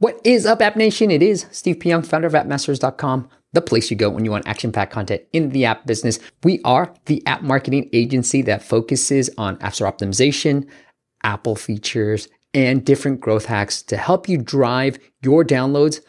What is up, App Nation? It is Steve P. Founder of appmasters.com, the place you go when you want action packed content in the app business. We are the app marketing agency that focuses on App Store optimization, Apple features, and different growth hacks to help you drive your downloads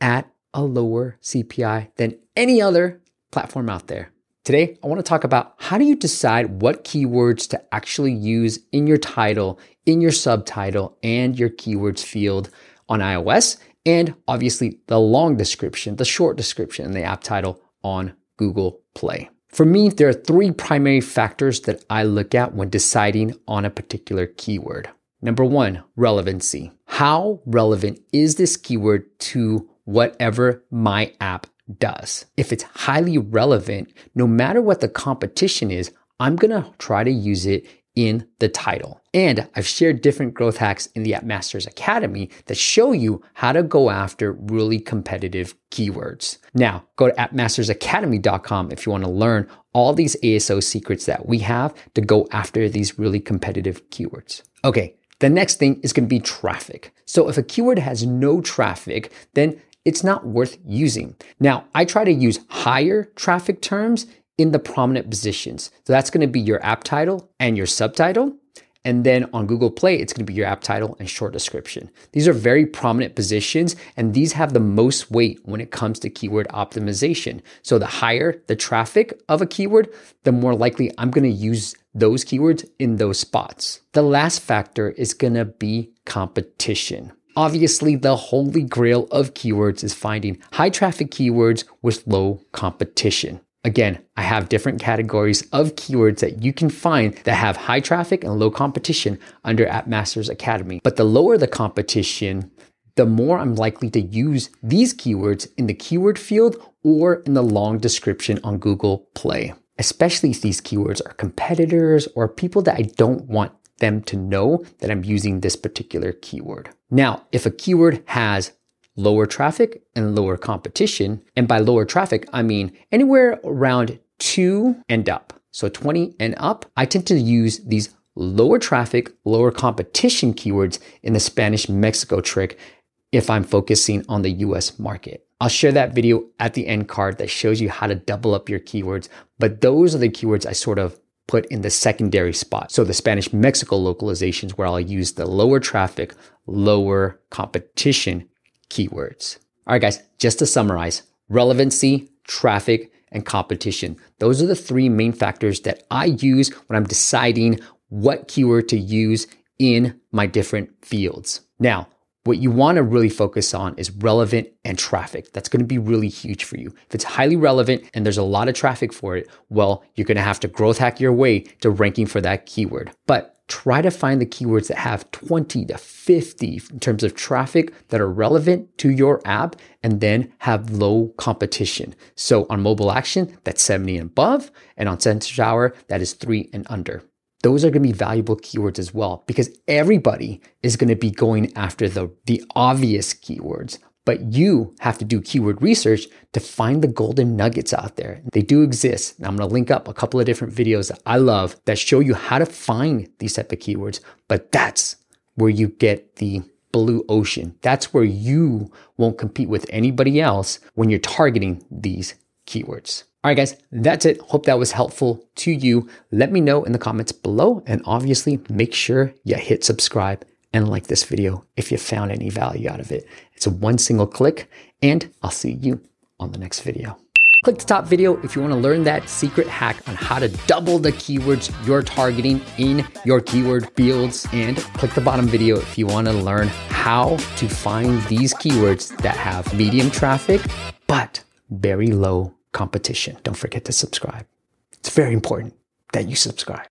at a lower CPI than any other platform out there. Today, I want to talk about how do you decide what keywords to actually use in your title, in your subtitle, and your keywords field on iOS, and obviously the long description, the short description, and the app title on Google Play. For me, there are three primary factors that I look at when deciding on a particular keyword. Number one, relevancy. How relevant is this keyword to whatever my app does? If it's highly relevant, no matter what the competition is, I'm gonna try to use it in the title. And I've shared different growth hacks in the App Masters Academy that show you how to go after really competitive keywords. Now, go to appmastersacademy.com if you want to learn all these ASO secrets that we have to go after these really competitive keywords. Okay, the next thing is going to be traffic. So if a keyword has no traffic, then it's not worth using. Now, I try to use higher traffic terms in the prominent positions. So that's going to be your app title and your subtitle. And then on Google Play, it's going to be your app title and short description. These are very prominent positions, and these have the most weight when it comes to keyword optimization. So the higher the traffic of a keyword, the more likely I'm going to use those keywords in those spots. The last factor is going to be competition. Obviously, the holy grail of keywords is finding high traffic keywords with low competition. Again, I have different categories of keywords that you can find that have high traffic and low competition under App Masters Academy. But the lower the competition, the more I'm likely to use these keywords in the keyword field or in the long description on Google Play, especially if these keywords are competitors or people that I don't want them to know that I'm using this particular keyword. Now, if a keyword has lower traffic and lower competition. And by lower traffic, I mean anywhere around two and up. So 20 and up, I tend to use these lower traffic, lower competition keywords in the Spanish Mexico trick if I'm focusing on the US market. I'll share that video at the end card that shows you how to double up your keywords, but those are the keywords I sort of put in the secondary spot. So the Spanish Mexico localizations where I'll use the lower traffic, lower competition keywords. All right, guys, just to summarize relevancy, traffic, and competition. Those are the three main factors that I use when I'm deciding what keyword to use in my different fields. Now, what you want to really focus on is relevant and traffic. That's going to be really huge for you. If it's highly relevant and there's a lot of traffic for it, well, you're going to have to growth hack your way to ranking for that keyword. But try to find the keywords that have 20 to 50 in terms of traffic that are relevant to your app and then have low competition. So on MobileAction, that's 70 and above, and on Sensor Tower, that is three and under. Those are going to be valuable keywords as well because everybody is going to be going after the, the obvious keywords but you have to do keyword research to find the golden nuggets out there. They do exist. And I'm going to link up a couple of different videos that I love that show you how to find these type of keywords. But that's where you get the blue ocean. That's where you won't compete with anybody else when you're targeting these keywords. All right, guys, that's it. Hope that was helpful to you. Let me know in the comments below. And obviously, make sure you hit subscribe and like this video if you found any value out of it. It's a one single click, and I'll see you on the next video. Click the top video if you want to learn that secret hack on how to double the keywords you're targeting in your keyword fields. And click the bottom video if you want to learn how to find these keywords that have medium traffic, but very low competition. Don't forget to subscribe. It's very important that you subscribe.